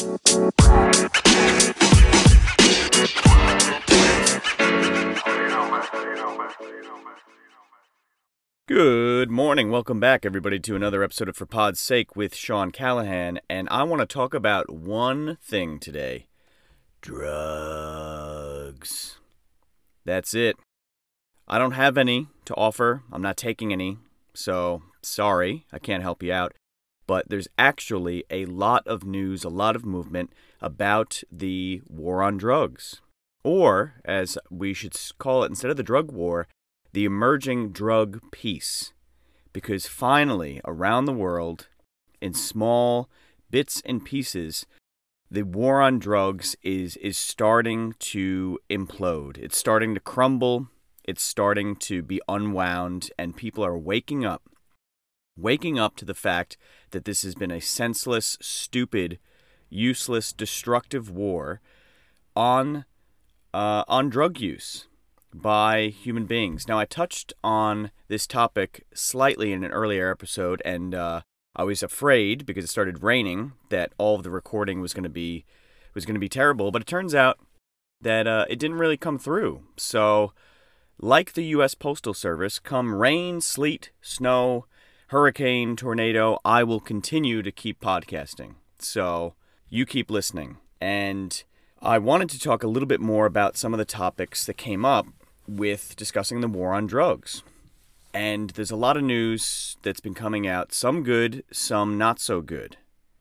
Good morning. Welcome back, everybody, to another episode of For Pod's Sake with Sean Callahan. And I want to talk about one thing today drugs. That's it. I don't have any to offer. I'm not taking any. So, sorry, I can't help you out. But there's actually a lot of news, a lot of movement about the war on drugs. Or, as we should call it, instead of the drug war, the emerging drug peace. Because finally, around the world, in small bits and pieces, the war on drugs is is starting to implode. It's starting to crumble. It's starting to be unwound and people are waking up. Waking up to the fact that this has been a senseless, stupid, useless, destructive war on uh, on drug use by human beings. Now, I touched on this topic slightly in an earlier episode, and uh, I was afraid because it started raining that all of the recording was going to be was going to be terrible. But it turns out that uh, it didn't really come through. So, like the U.S. Postal Service, come rain, sleet, snow, hurricane, tornado, I will continue to keep podcasting. So, you keep listening. And I wanted to talk a little bit more about some of the topics that came up with discussing the war on drugs. And there's a lot of news that's been coming out, some good, some not so good.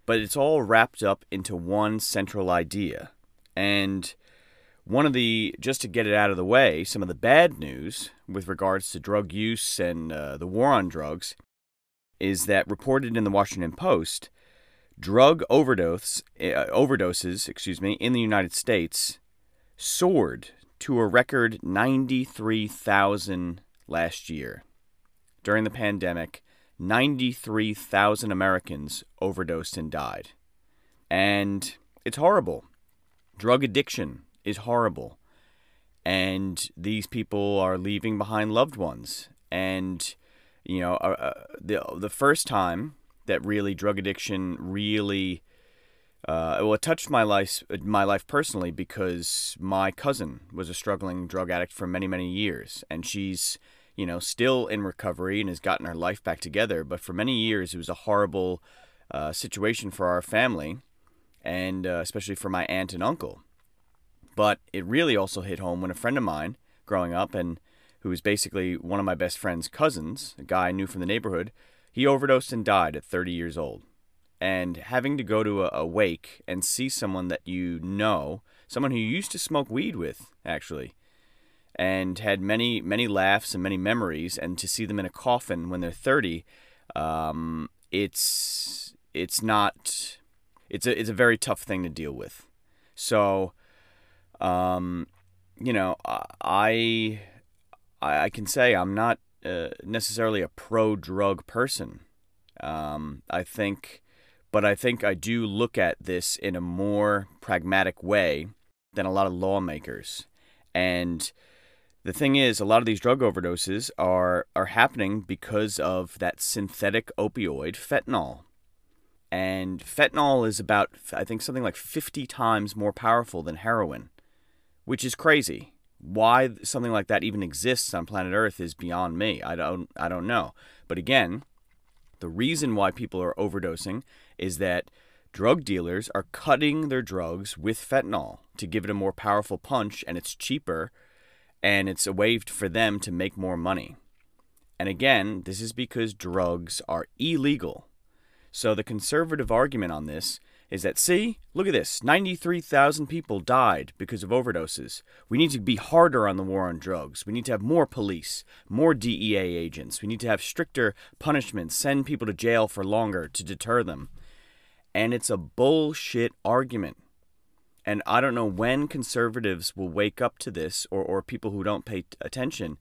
But it's all wrapped up into one central idea. And one of the, just to get it out of the way, some of the bad news with regards to drug use and uh, the war on drugs is that reported in the Washington Post, drug overdose, uh, overdoses, excuse me, in the United States soared to a record 93,000 last year. During the pandemic, 93,000 Americans overdosed and died. And it's horrible. Drug addiction is horrible. And these people are leaving behind loved ones. And, you know, uh, uh the, the first time that really drug addiction really uh, well, it touched my life, my life personally, because my cousin was a struggling drug addict for many, many years, and she's, you know, still in recovery and has gotten her life back together. But for many years, it was a horrible uh, situation for our family, and uh, especially for my aunt and uncle. But it really also hit home when a friend of mine, growing up, and who was basically one of my best friend's cousins, a guy I knew from the neighborhood, he overdosed and died at 30 years old and having to go to a, a, wake and see someone that you know, someone who you used to smoke weed with, actually, and had many, many laughs and many memories, and to see them in a coffin when they're 30, um, it's, it's not, it's a, it's a very tough thing to deal with. So, um, you know, I, I, can say I'm not uh, necessarily a pro drug person. Um, I think but I think I do look at this in a more pragmatic way than a lot of lawmakers. And the thing is, a lot of these drug overdoses are, are happening because of that synthetic opioid, fentanyl. And fentanyl is about, I think, something like 50 times more powerful than heroin, which is crazy. Why something like that even exists on planet Earth is beyond me. I don't, I don't know. But again, the reason why people are overdosing is that drug dealers are cutting their drugs with fentanyl to give it a more powerful punch and it's cheaper and it's a way for them to make more money. And again, this is because drugs are illegal. So the conservative argument on this is that, see, look at this 93,000 people died because of overdoses. We need to be harder on the war on drugs. We need to have more police, more DEA agents. We need to have stricter punishments, send people to jail for longer to deter them. And it's a bullshit argument. And I don't know when conservatives will wake up to this or, or people who don't pay attention.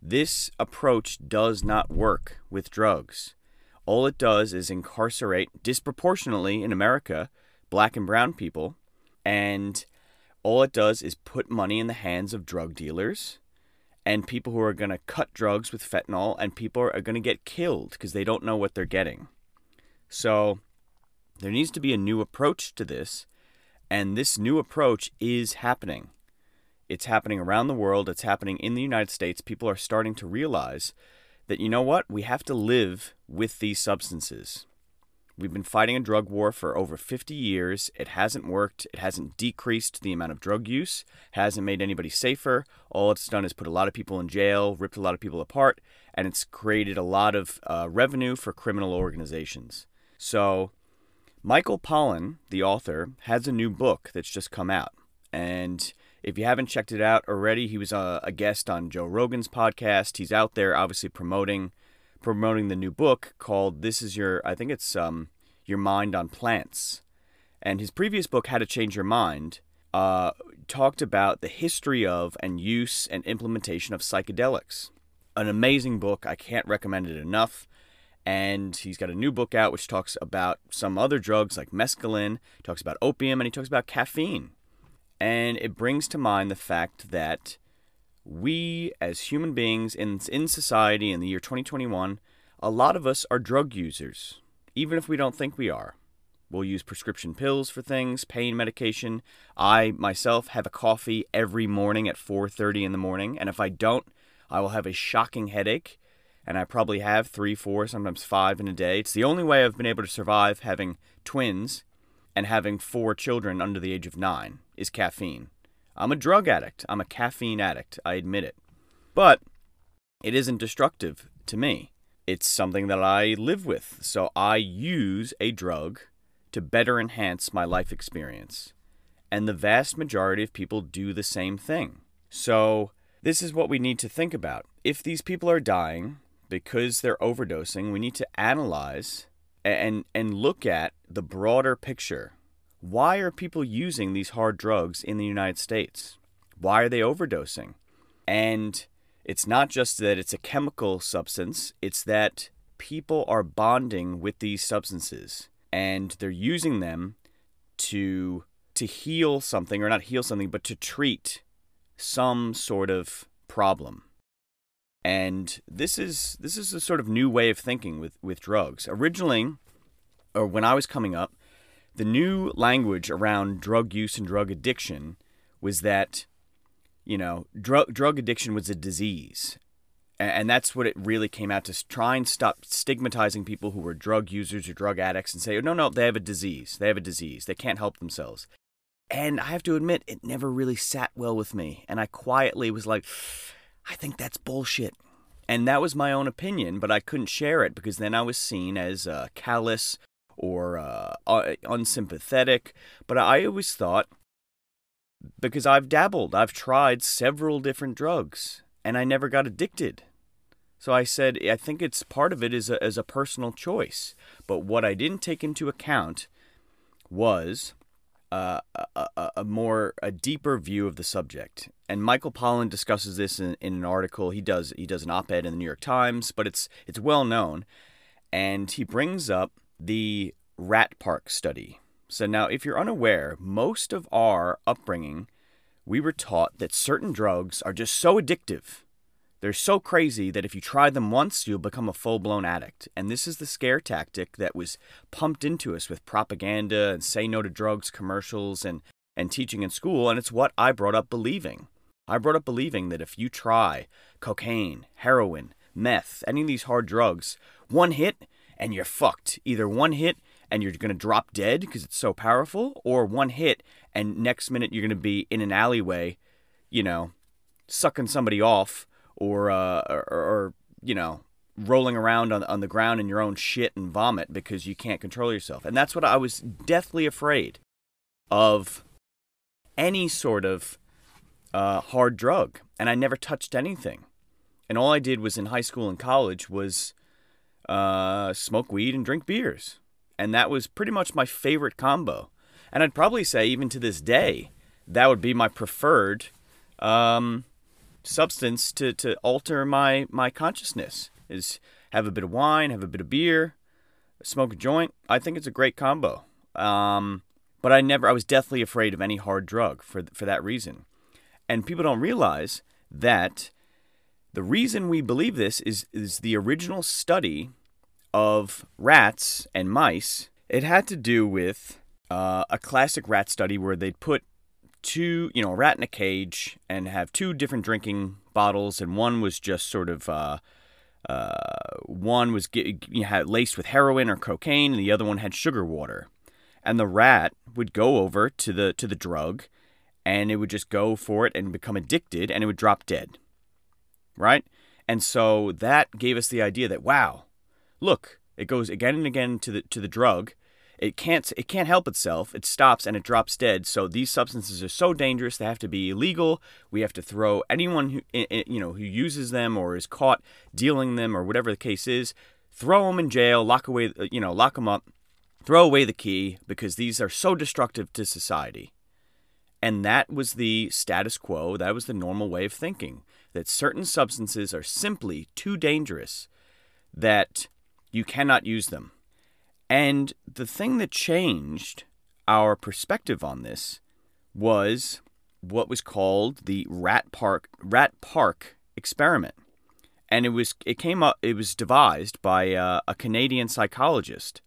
This approach does not work with drugs all it does is incarcerate disproportionately in America black and brown people. And all it does is put money in the hands of drug dealers and people who are going to cut drugs with fentanyl, and people are going to get killed because they don't know what they're getting. So there needs to be a new approach to this. And this new approach is happening. It's happening around the world, it's happening in the United States. People are starting to realize that, you know what, we have to live with these substances. We've been fighting a drug war for over 50 years. It hasn't worked. It hasn't decreased the amount of drug use, hasn't made anybody safer. All it's done is put a lot of people in jail, ripped a lot of people apart, and it's created a lot of uh, revenue for criminal organizations. So, Michael Pollan, the author, has a new book that's just come out. And if you haven't checked it out already, he was a, a guest on Joe Rogan's podcast. He's out there obviously promoting promoting the new book called This Is Your I think it's um Your Mind on Plants. And his previous book, How to Change Your Mind, uh, talked about the history of and use and implementation of psychedelics. An amazing book. I can't recommend it enough. And he's got a new book out which talks about some other drugs like mescaline, talks about opium, and he talks about caffeine. And it brings to mind the fact that we, as human beings in, in society in the year 2021, a lot of us are drug users, even if we don't think we are. We'll use prescription pills for things, pain medication. I myself have a coffee every morning at 4:30 in the morning, and if I don't, I will have a shocking headache, and I probably have 3, 4, sometimes 5 in a day. It's the only way I've been able to survive having twins and having four children under the age of 9 is caffeine. I'm a drug addict. I'm a caffeine addict. I admit it. But it isn't destructive to me. It's something that I live with. So I use a drug to better enhance my life experience. And the vast majority of people do the same thing. So this is what we need to think about. If these people are dying because they're overdosing, we need to analyze and and look at the broader picture why are people using these hard drugs in the United States? Why are they overdosing? And it's not just that it's a chemical substance, it's that people are bonding with these substances and they're using them to to heal something or not heal something but to treat some sort of problem. And this is this is a sort of new way of thinking with with drugs. Originally or when I was coming up, the new language around drug use and drug addiction was that, you know, drug drug addiction was a disease, and that's what it really came out to try and stop stigmatizing people who were drug users or drug addicts and say, oh, no, no, they have a disease. They have a disease. They can't help themselves. And I have to admit, it never really sat well with me. And I quietly was like, I think that's bullshit. And that was my own opinion, but I couldn't share it because then I was seen as uh, callous or uh, unsympathetic. But I always thought, because I've dabbled, I've tried several different drugs, and I never got addicted. So I said, I think it's part of it is a, a personal choice. But what I didn't take into account was uh, a, a, a, more a deeper view of the subject. And Michael Pollan discusses this in, in an article. He does he does an op-ed in the New York Times, but it's it's well known. And he brings up the Rat Park study. So, now if you're unaware, most of our upbringing, we were taught that certain drugs are just so addictive. They're so crazy that if you try them once, you'll become a full blown addict. And this is the scare tactic that was pumped into us with propaganda and say no to drugs commercials and, and teaching in school. And it's what I brought up believing. I brought up believing that if you try cocaine, heroin, meth, any of these hard drugs, one hit, and you're fucked. Either one hit and you're going to drop dead because it's so powerful, or one hit and next minute you're going to be in an alleyway, you know, sucking somebody off or, uh, or, or, you know, rolling around on, on the ground in your own shit and vomit because you can't control yourself. And that's what I was deathly afraid of any sort of uh, hard drug. And I never touched anything. And all I did was in high school and college was uh, smoke weed and drink beers. And that was pretty much my favorite combo. And I'd probably say, even to this day, that would be my preferred um, substance to, to alter my, my consciousness is have a bit of wine, have a bit of beer, smoke a joint. I think it's a great combo. Um, but I never, I was deathly afraid of any hard drug for, for that reason. And people don't realize that the reason we believe this is, is the original study of rats and mice. It had to do with uh, a classic rat study where they'd put two, you know, a rat in a cage and have two different drinking bottles, and one was just sort of. Uh, uh, one was get, you know, laced with heroin or cocaine, and the other one had sugar water. And the rat would go over to the to the drug, and it would just go for it and become addicted, and it would drop dead. Right, and so that gave us the idea that wow, look, it goes again and again to the to the drug. It can't it can't help itself. It stops and it drops dead. So these substances are so dangerous they have to be illegal. We have to throw anyone who you know who uses them or is caught dealing them or whatever the case is, throw them in jail, lock away uh, you know lock them up, throw away the key because these are so destructive to society. And that was the status quo. That was the normal way of thinking that certain substances are simply too dangerous that you cannot use them. And the thing that changed our perspective on this was what was called the Rat Park Rat Park experiment. And it was it came up it was devised by uh, a Canadian psychologist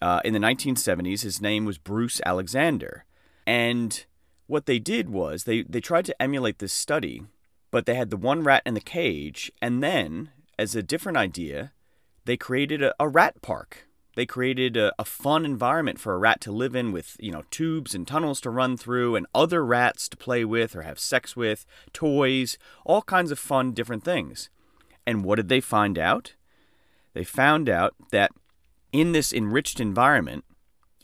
uh, in the 1970s. His name was Bruce Alexander. And what they did was they, they tried to emulate this study, but they had the one rat in the cage, and then, as a different idea, they created a, a rat park. They created a, a, fun environment for a rat to live in with, you know, tubes and tunnels to run through and other rats to play with or have sex with, toys, all kinds of fun, different things. And what did they find out? They found out that in this enriched environment,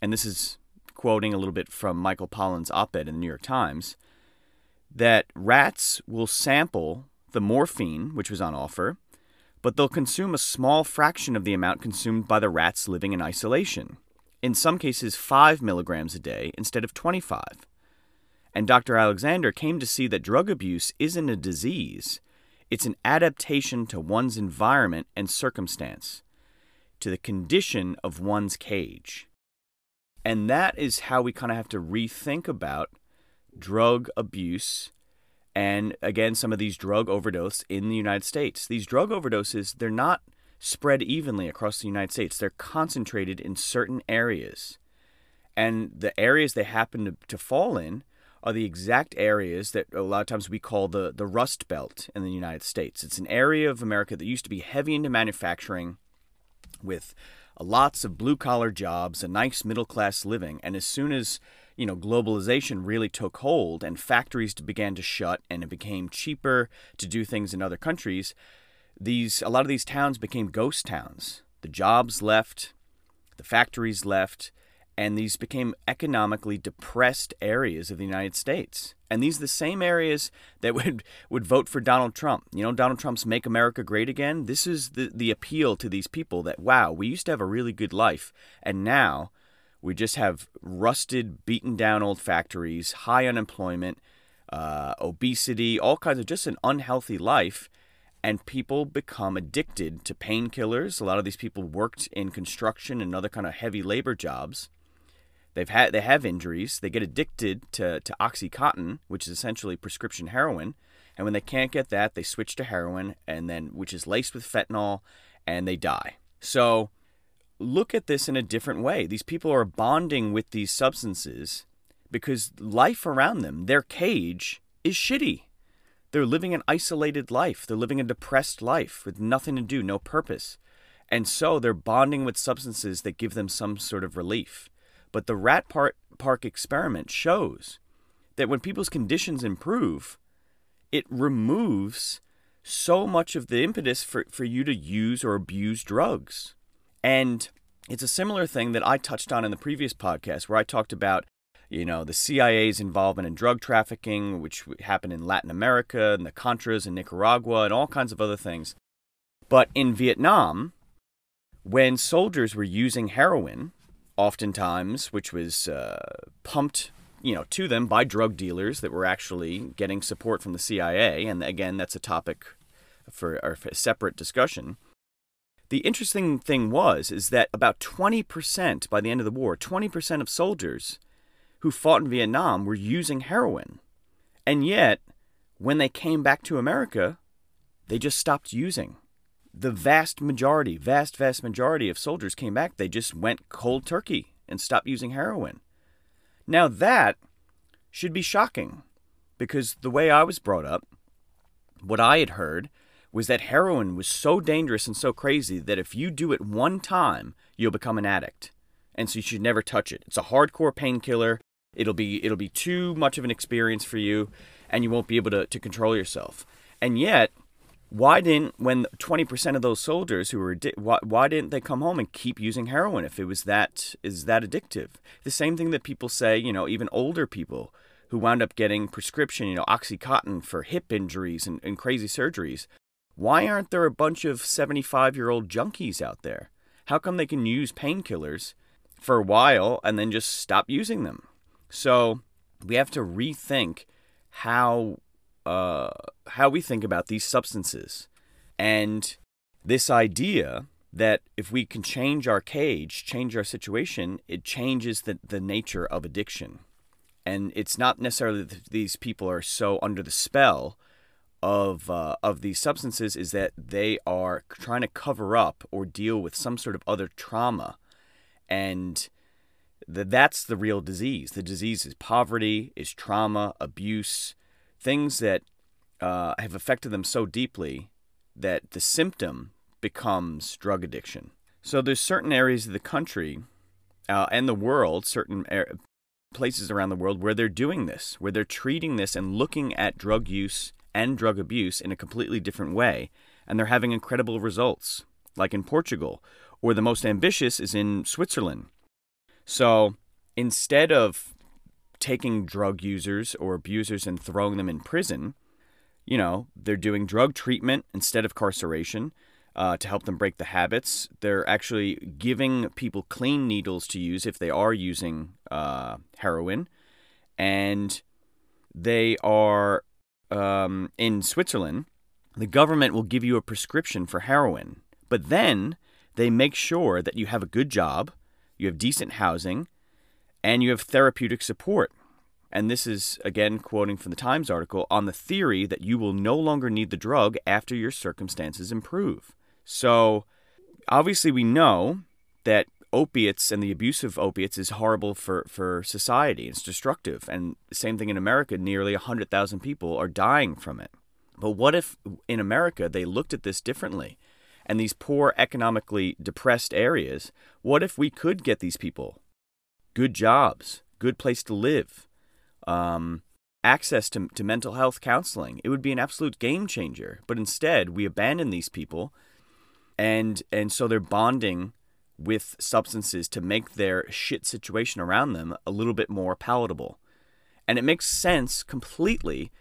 and this is quoting a little bit from Michael Pollan's op ed in the New York Times, that rats will sample the morphine, which was on offer, but they'll consume a small fraction of the amount consumed by the rats living in isolation, in some cases 5 milligrams a day instead of 25. And Dr. Alexander came to see that drug abuse isn't a disease, it's an adaptation to one's environment and circumstance, to the condition of one's cage. And that is how we kind of have to rethink about drug abuse and again some of these drug overdoses in the United States. These drug overdoses, they're not spread evenly across the United States. They're concentrated in certain areas. And the areas they happen to, to fall in are the exact areas that a lot of times we call the, the Rust Belt in the United States. It's an area of America that used to be heavy into manufacturing with lots of blue collar jobs, a nice middle class living. And as soon as you know, globalization really took hold and factories began to shut and it became cheaper to do things in other countries, these a lot of these towns became ghost towns. The jobs left, the factories left, and these became economically depressed areas of the United States. And these are the same areas that would, would vote for Donald Trump. You know, Donald Trump's Make America Great Again. This is the, the appeal to these people that, wow, we used to have a really good life. And now we just have rusted, beaten down old factories, high unemployment, uh, obesity, all kinds of just an unhealthy life. And people become addicted to painkillers. A lot of these people worked in construction and other kind of heavy labor jobs. They've had they have injuries. They get addicted to, to oxycontin, which is essentially prescription heroin. And when they can't get that, they switch to heroin, and then which is laced with fentanyl, and they die. So look at this in a different way. These people are bonding with these substances because life around them, their cage, is shitty. They're living an isolated life. They're living a depressed life with nothing to do, no purpose. And so they're bonding with substances that give them some sort of relief. But the Rat Park experiment shows that when people's conditions improve, it removes so much of the impetus for, for you to use or abuse drugs. And it's a similar thing that I touched on in the previous podcast where I talked about, you know, the CIA's involvement in drug trafficking, which happened in Latin America and the Contras in Nicaragua and all kinds of other things. But in Vietnam, when soldiers were using heroin, oftentimes, which was uh, pumped you know to them by drug dealers that were actually getting support from the CIA and again that's a topic for, for a separate discussion the interesting thing was is that about 20% by the end of the war, 20% of soldiers who fought in Vietnam were using heroin. And yet, when they came back to America, they just stopped using. The vast majority, vast, vast majority of soldiers came back, they just went cold turkey and stopped using heroin. Now, that should be shocking because the way I was brought up, what I had heard was that heroin was so dangerous and so crazy that if you do it one time, you'll become an addict. And so you should never touch it. It's a hardcore painkiller. It'll be it'll be too much of an experience for you and you won't be able to, to control yourself. And yet, why didn't when 20% of those soldiers who were why, why didn't they come home and keep using heroin if it was that is that addictive? The same thing that people say, you know, even older people who wound up getting prescription, you know, oxycontin for hip injuries and, and crazy surgeries why aren't there a bunch of 75 year old junkies out there? How come they can use painkillers for a while and then just stop using them? So we have to rethink how uh, how we think about these substances, and this idea that if we can change our cage, change our situation, it changes the, the nature of addiction. And it's not necessarily that these people are so under the spell of uh, of these substances is that they are trying to cover up or deal with some sort of other trauma, and th- that's the real disease. The disease is poverty, is trauma, abuse, things that uh, have affected them so deeply that the symptom becomes drug addiction. So there's certain areas of the country uh, and the world, certain er- places around the world where they're doing this, where they're treating this and looking at drug use and drug abuse in a completely different way, and they're having incredible results, like in Portugal, or the most ambitious is in Switzerland. So instead of taking drug users or abusers and throwing them in prison, you know, they're doing drug treatment instead of carceration. Uh, to help them break the habits. They're actually giving people clean needles to use if they are using uh, heroin. And they are um, in Switzerland, the government will give you a prescription for heroin, but then they make sure that you have a good job, you have decent housing, and you have therapeutic support. And this is, again, quoting from the Times article, on the theory that you will no longer need the drug after your circumstances improve. So, obviously, we know that opiates and the abuse of opiates is horrible for, for society. It's destructive. And same thing in America, nearly 100,000 people are dying from it. But what if in America they looked at this differently? And these poor, economically depressed areas, what if we could get these people good jobs, good place to live, um, access to, to mental health counseling? It would be an absolute game changer. But instead, we abandon these people, and and so they're bonding with substances to make their shit situation around them a little bit more palatable. And it makes sense completely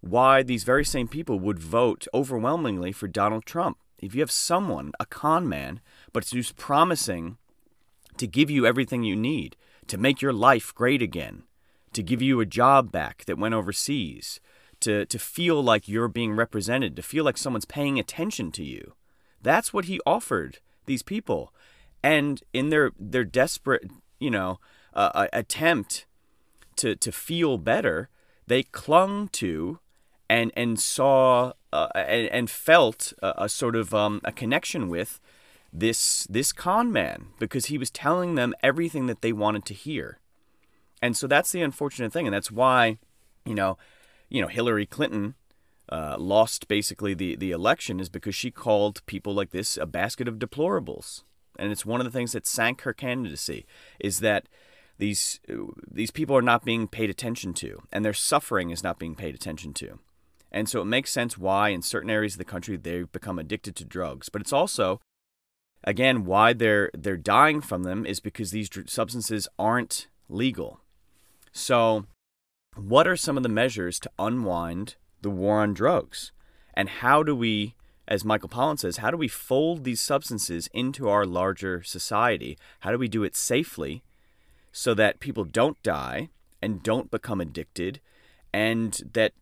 why these very same people would vote overwhelmingly for Donald Trump. If you have someone, a con man, but who's promising to give you everything you need, to make your life great again, to give you a job back that went overseas, to, to feel like you're being represented, to feel like someone's paying attention to you. That's what he offered these people and in their their desperate you know uh, attempt to to feel better they clung to and and saw uh, and, and, felt a, a sort of um, a connection with this this con man because he was telling them everything that they wanted to hear. And so that's the unfortunate thing and that's why you know you know Hillary Clinton uh, lost basically the the election is because she called people like this a basket of deplorables and it's one of the things that sank her candidacy is that these these people are not being paid attention to and their suffering is not being paid attention to. And so it makes sense why in certain areas of the country they've become addicted to drugs. But it's also again why they're they're dying from them is because these substances aren't legal. So what are some of the measures to unwind the war on drugs? And how do we as Michael Pollan says, how do we fold these substances into our larger society? How do we do it safely so that people don't die and don't become addicted and that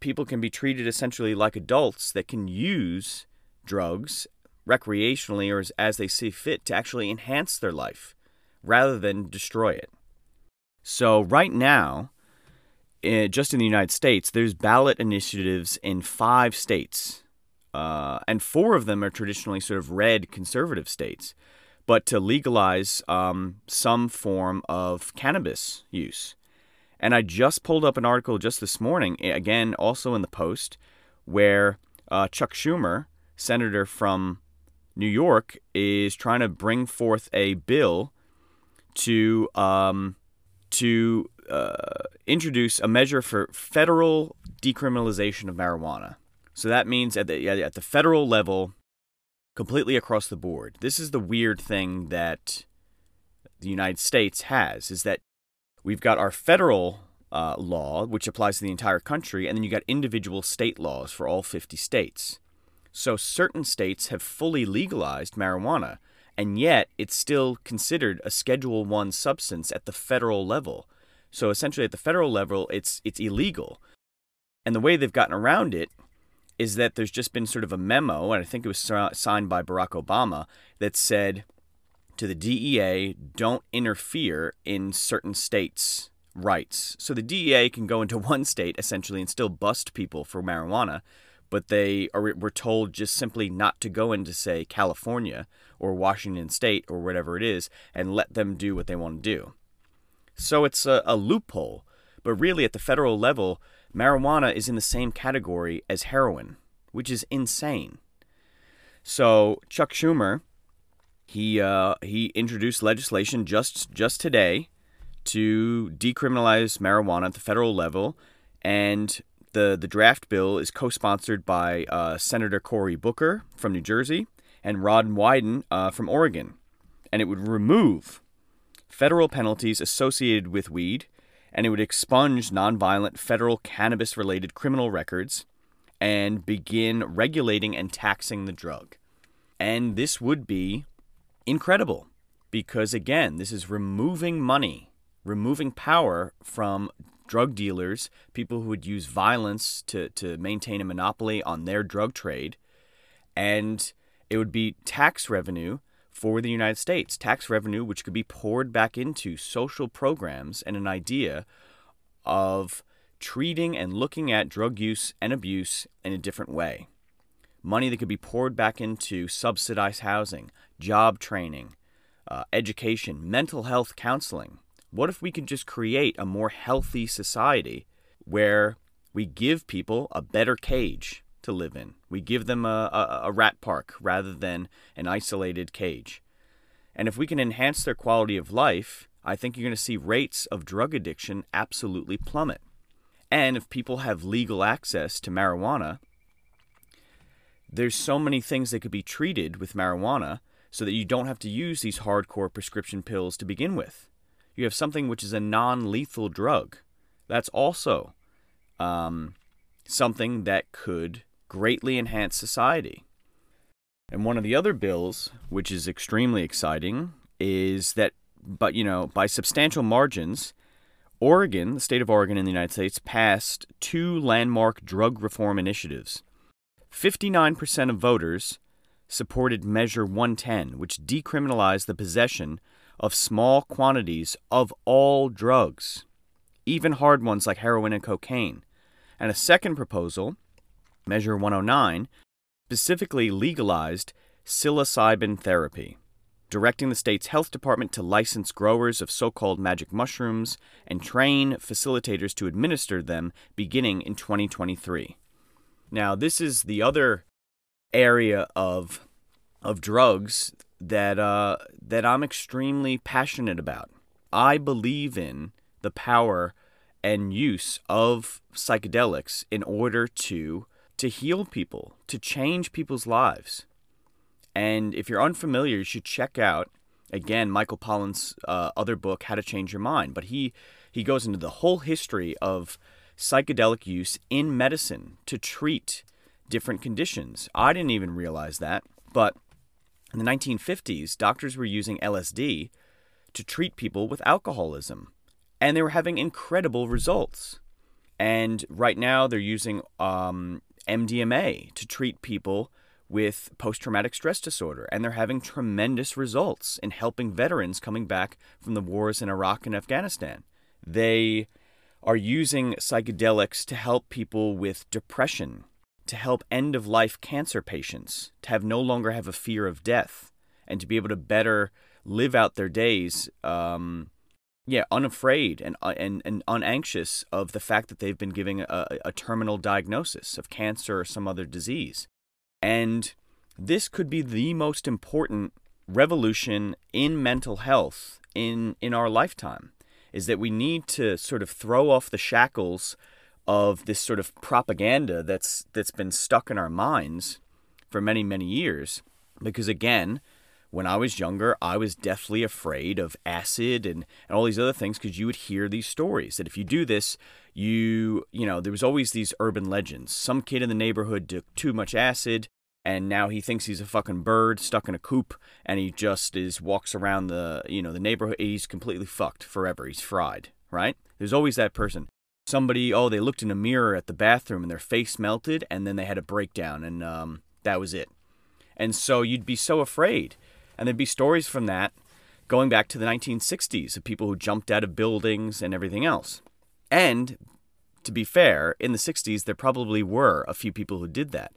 people can be treated essentially like adults that can use drugs recreationally or as, as they see fit to actually enhance their life rather than destroy it? So, right now, eh, just in the United States, there's ballot initiatives in five states uh, and four of them are traditionally sort of red conservative states, but to legalize um, some form of cannabis use. And I just pulled up an article just this morning, again, also in the Post, where uh, Chuck Schumer, senator from New York, is trying to bring forth a bill to um, to uh, introduce a measure for federal decriminalization of marijuana. So that means at the at the federal level, completely across the board. This is the weird thing that the United States has is that we've got our federal uh, law, which applies to the entire country, and then you got individual state laws for all 50 states. So certain states have fully legalized marijuana, and yet it's still considered a Schedule One substance at the federal level. So essentially, at the federal level, it's it's illegal. And the way they've gotten around it is that there's just been sort of a memo, and I think it was signed by Barack Obama, that said to the DEA, don't interfere in certain states' rights. So the DEA can go into one state essentially and still bust people for marijuana, but they are were told just simply not to go into say California or Washington State or whatever it is and let them do what they want to do. So it's a, a loophole, but really at the federal level, marijuana is in the same category as heroin, which is insane. So Chuck Schumer, he uh, he introduced legislation just just today to decriminalize marijuana at the federal level, and the the draft bill is co-sponsored by uh, Senator Cory Booker from New Jersey and Ron Wyden uh, from Oregon, and it would remove federal penalties associated with weed and it would expunge nonviolent federal cannabis related criminal records and begin regulating and taxing the drug. And this would be incredible because, again, this is removing money, removing power from drug dealers, people who would use violence to, to maintain a monopoly on their drug trade. And it would be tax revenue for the United States, tax revenue which could be poured back into social programs and an idea of treating and looking at drug use and abuse in a different way. Money that could be poured back into subsidized housing, job training, uh, education, mental health counseling. What if we could just create a more healthy society where we give people a better cage to live in. We give them a, a, a rat park rather than an isolated cage. And if we can enhance their quality of life, I think you're going to see rates of drug addiction absolutely plummet. And if people have legal access to marijuana, there's so many things that could be treated with marijuana so that you don't have to use these hardcore prescription pills to begin with. You have something which is a non lethal drug. That's also um, something that could greatly enhance society. And one of the other bills, which is extremely exciting, is that, but you know, by substantial margins, Oregon, the state of Oregon in the United States, passed two landmark drug reform initiatives. 59% of voters supported Measure 110, which decriminalized the possession of small quantities of all drugs, even hard ones like heroin and cocaine. And a second proposal Measure 109, specifically legalized psilocybin therapy, directing the state's health department to license growers of so called magic mushrooms and train facilitators to administer them beginning in 2023. Now, this is the other area of, of drugs that, uh, that I'm extremely passionate about. I believe in the power and use of psychedelics in order to to heal people, to change people's lives. And if you're unfamiliar, you should check out again Michael Pollan's uh, other book, How to Change Your Mind. But he he goes into the whole history of psychedelic use in medicine to treat different conditions. I didn't even realize that, but in the 1950s, doctors were using LSD to treat people with alcoholism, and they were having incredible results. And right now, they're using um, MDMA to treat people with post traumatic stress disorder, and they're having tremendous results in helping veterans coming back from the wars in Iraq and Afghanistan. They are using psychedelics to help people with depression, to help end of life cancer patients, to have no longer have a fear of death, and to be able to better live out their days um, yeah, unafraid and uh, and and unanxious of the fact that they've been giving a, a terminal diagnosis of cancer or some other disease. And this could be the most important revolution in mental health in in our lifetime is that we need to sort of throw off the shackles of this sort of propaganda that's that's been stuck in our minds for many many years because again when I was younger, I was deathly afraid of acid and, and all these other things because you would hear these stories that if you do this, you, you know, there was always these urban legends. Some kid in the neighborhood took too much acid and now he thinks he's a fucking bird stuck in a coop and he just is walks around the, you know, the neighborhood. He's completely fucked forever. He's fried, right? There's always that person. Somebody, oh, they looked in a mirror at the bathroom and their face melted and then they had a breakdown and um, that was it. And so you'd be so afraid and there'd be stories from that going back to the 1960s of people who jumped out of buildings and everything else. And to be fair, in the 60s, there probably were a few people who did that.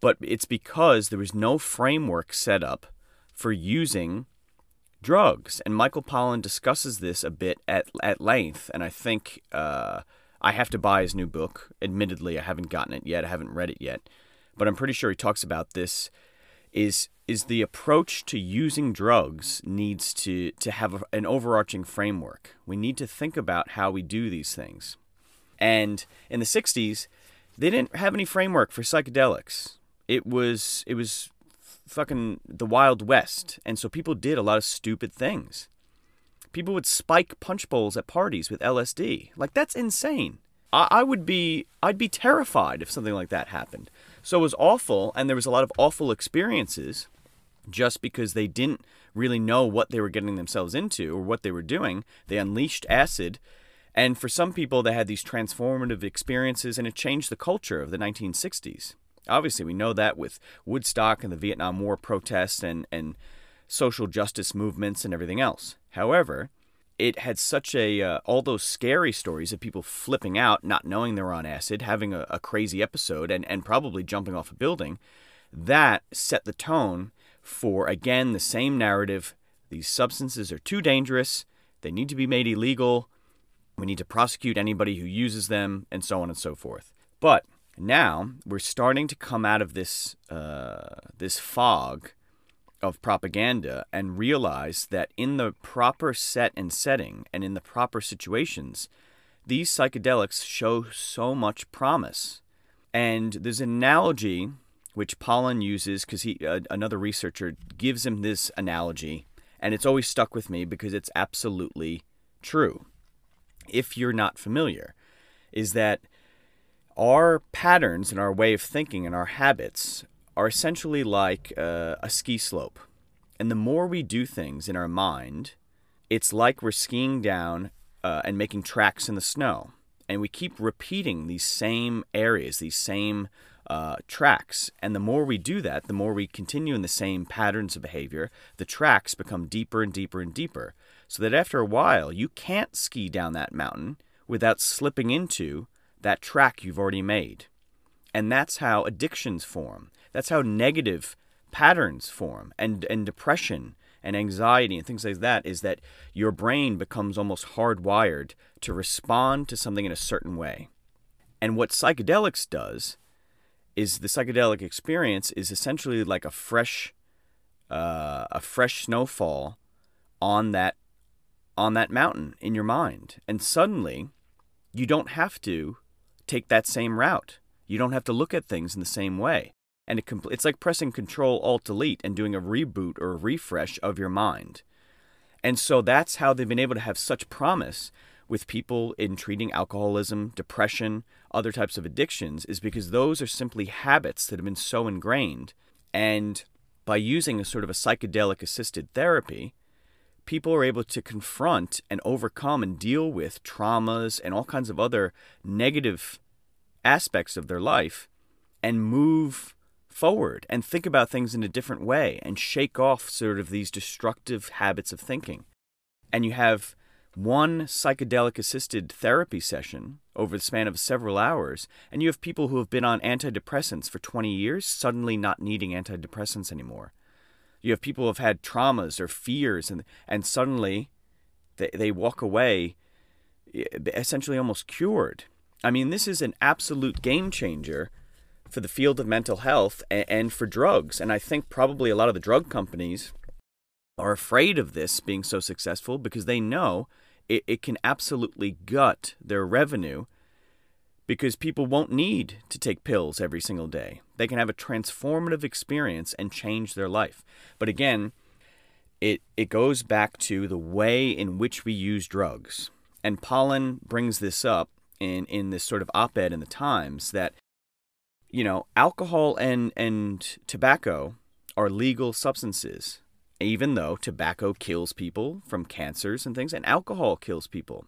But it's because there was no framework set up for using drugs. And Michael Pollan discusses this a bit at, at length. And I think uh, I have to buy his new book. Admittedly, I haven't gotten it yet, I haven't read it yet. But I'm pretty sure he talks about this is is the approach to using drugs needs to to have an overarching framework. We need to think about how we do these things. And in the 60s, they didn't have any framework for psychedelics. It was it was fucking the wild west, and so people did a lot of stupid things. People would spike punch bowls at parties with LSD. Like that's insane. I, I would be I'd be terrified if something like that happened. So it was awful, and there was a lot of awful experiences just because they didn't really know what they were getting themselves into or what they were doing. They unleashed acid, and for some people, they had these transformative experiences, and it changed the culture of the 1960s. Obviously, we know that with Woodstock and the Vietnam War protests and, and social justice movements and everything else. However, it had such a uh, all those scary stories of people flipping out, not knowing they're on acid, having a, a crazy episode, and, and probably jumping off a building. That set the tone for again the same narrative. These substances are too dangerous. They need to be made illegal. We need to prosecute anybody who uses them, and so on and so forth. But now we're starting to come out of this uh, this fog of propaganda and realize that in the proper set and setting and in the proper situations, these psychedelics show so much promise. And there's an analogy which Pollan uses because he uh, another researcher gives him this analogy and it's always stuck with me because it's absolutely true. If you're not familiar, is that our patterns and our way of thinking and our habits are essentially like uh, a ski slope. And the more we do things in our mind, it's like we're skiing down uh, and making tracks in the snow. And we keep repeating these same areas, these same uh, tracks. And the more we do that, the more we continue in the same patterns of behavior, the tracks become deeper and deeper and deeper. So that after a while, you can't ski down that mountain without slipping into that track you've already made. And that's how addictions form. That's how negative patterns form and, and depression and anxiety and things like that is that your brain becomes almost hardwired to respond to something in a certain way. And what psychedelics does is the psychedelic experience is essentially like a fresh uh, a fresh snowfall on that on that mountain in your mind. And suddenly you don't have to take that same route. You don't have to look at things in the same way. And it compl- it's like pressing Control Alt Delete and doing a reboot or a refresh of your mind. And so that's how they've been able to have such promise with people in treating alcoholism, depression, other types of addictions, is because those are simply habits that have been so ingrained. And by using a sort of a psychedelic assisted therapy, people are able to confront and overcome and deal with traumas and all kinds of other negative aspects of their life and move forward and think about things in a different way and shake off sort of these destructive habits of thinking. And you have one psychedelic assisted therapy session over the span of several hours, and you have people who have been on antidepressants for 20 years suddenly not needing antidepressants anymore. You have people who have had traumas or fears, and, and suddenly They, they walk away eh, essentially almost cured. I mean, this is an absolute game changer for the field of mental health and, and for drugs. And I think probably a lot of the drug companies are afraid of this being so successful because they know it, it can absolutely gut their revenue because people won't need to take pills every single day. They can have a transformative experience and change their life. But again, it, it goes back to the way in which we use drugs. And Pollan brings this up in, in this sort of op ed in the Times that, you know, alcohol and, and tobacco are legal substances, even though tobacco kills people from cancers and things, and alcohol kills people.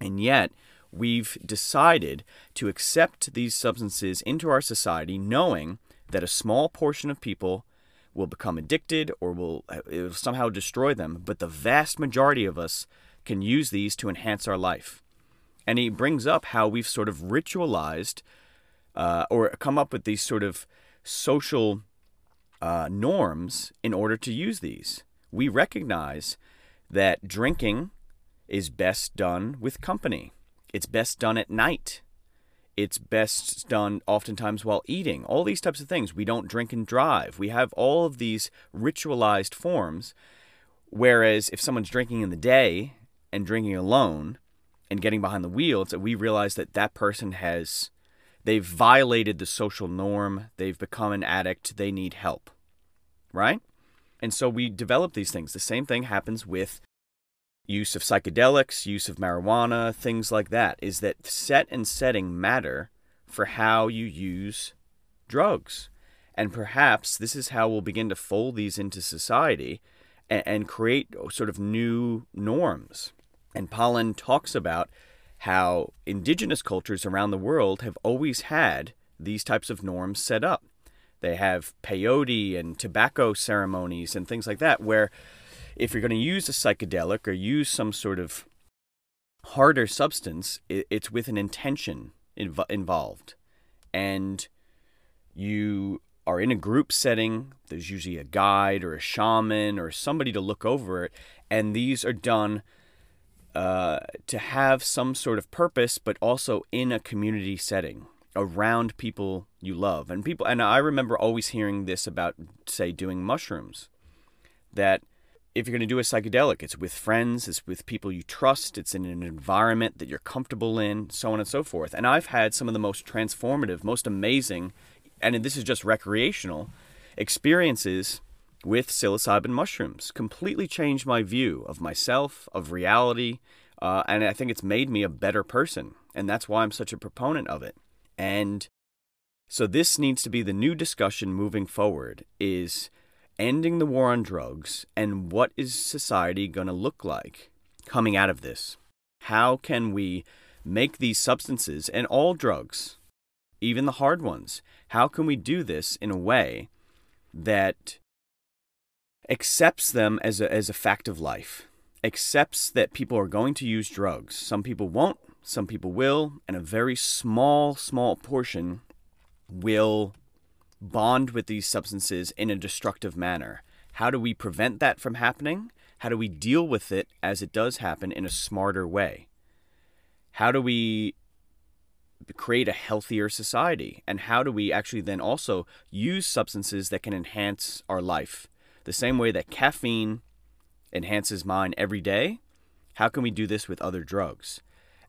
And yet, we've decided to accept these substances into our society knowing that a small portion of people will become addicted or will, will somehow destroy them, but the vast majority of us can use these to enhance our life. And he brings up how we've sort of ritualized uh, or come up with these sort of social uh, norms in order to use these. We recognize that drinking is best done with company. It's best done at night. It's best done oftentimes while eating. All these types of things. We don't drink and drive. We have all of these ritualized forms. Whereas if someone's drinking in the day and drinking alone and getting behind the wheel, it's that we realize that that person has they've violated the social norm, they've become an addict, they need help. Right? And so we develop these things. The same thing happens with use of psychedelics, use of marijuana, things like that. Is that set and setting matter for how you use drugs? And perhaps this is how we'll begin to fold these into society and, and create sort of new norms. And Pollan talks about how indigenous cultures around the world have always had these types of norms set up. They have peyote and tobacco ceremonies and things like that, where if you're going to use a psychedelic or use some sort of harder substance, it's with an intention involved. And you are in a group setting, there's usually a guide or a shaman or somebody to look over it, and these are done uh, to have some sort of purpose, but also in a community setting around people you love. And people, and I remember always hearing this about, say, doing mushrooms, that if you're going to do a psychedelic, it's with friends, it's with people you trust, it's in an environment that you're comfortable in, so on and so forth. And I've had some of the most transformative, most amazing, and this is just recreational experiences with psilocybin mushrooms. Completely changed my view of myself, of reality, uh, and I think it's made me a better person. And that's why I'm such a proponent of it. And so this needs to be the new discussion moving forward is ending the war on drugs and what is society going to look like coming out of this? How can we make these substances and all drugs, even the hard ones, how can we do this in a way that accepts them as a, as a fact of life, accepts that people are going to use drugs. Some people won't, some people will, and a very small, small portion will bond with these substances in a destructive manner. How do we prevent that from happening? How do we deal with it as it does happen in a smarter way? How do we create a healthier society? And how do we actually then also use substances that can enhance our life? The same way that caffeine enhances mine every day, how can we do this with other drugs?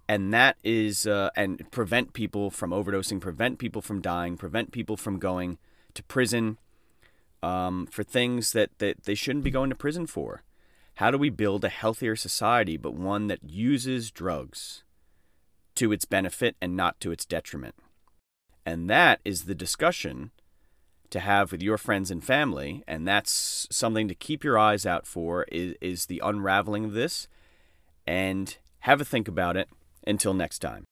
And that is, uh, and prevent people from overdosing, prevent people from dying, prevent people from going to prison um, for things that, that they shouldn't be going to prison for. How do we build a healthier society, but one that uses drugs to its benefit and not to its detriment? And that is the discussion to have with your friends and family, and that's something to keep your eyes out for is, is the unraveling of this and have a think about it until next time.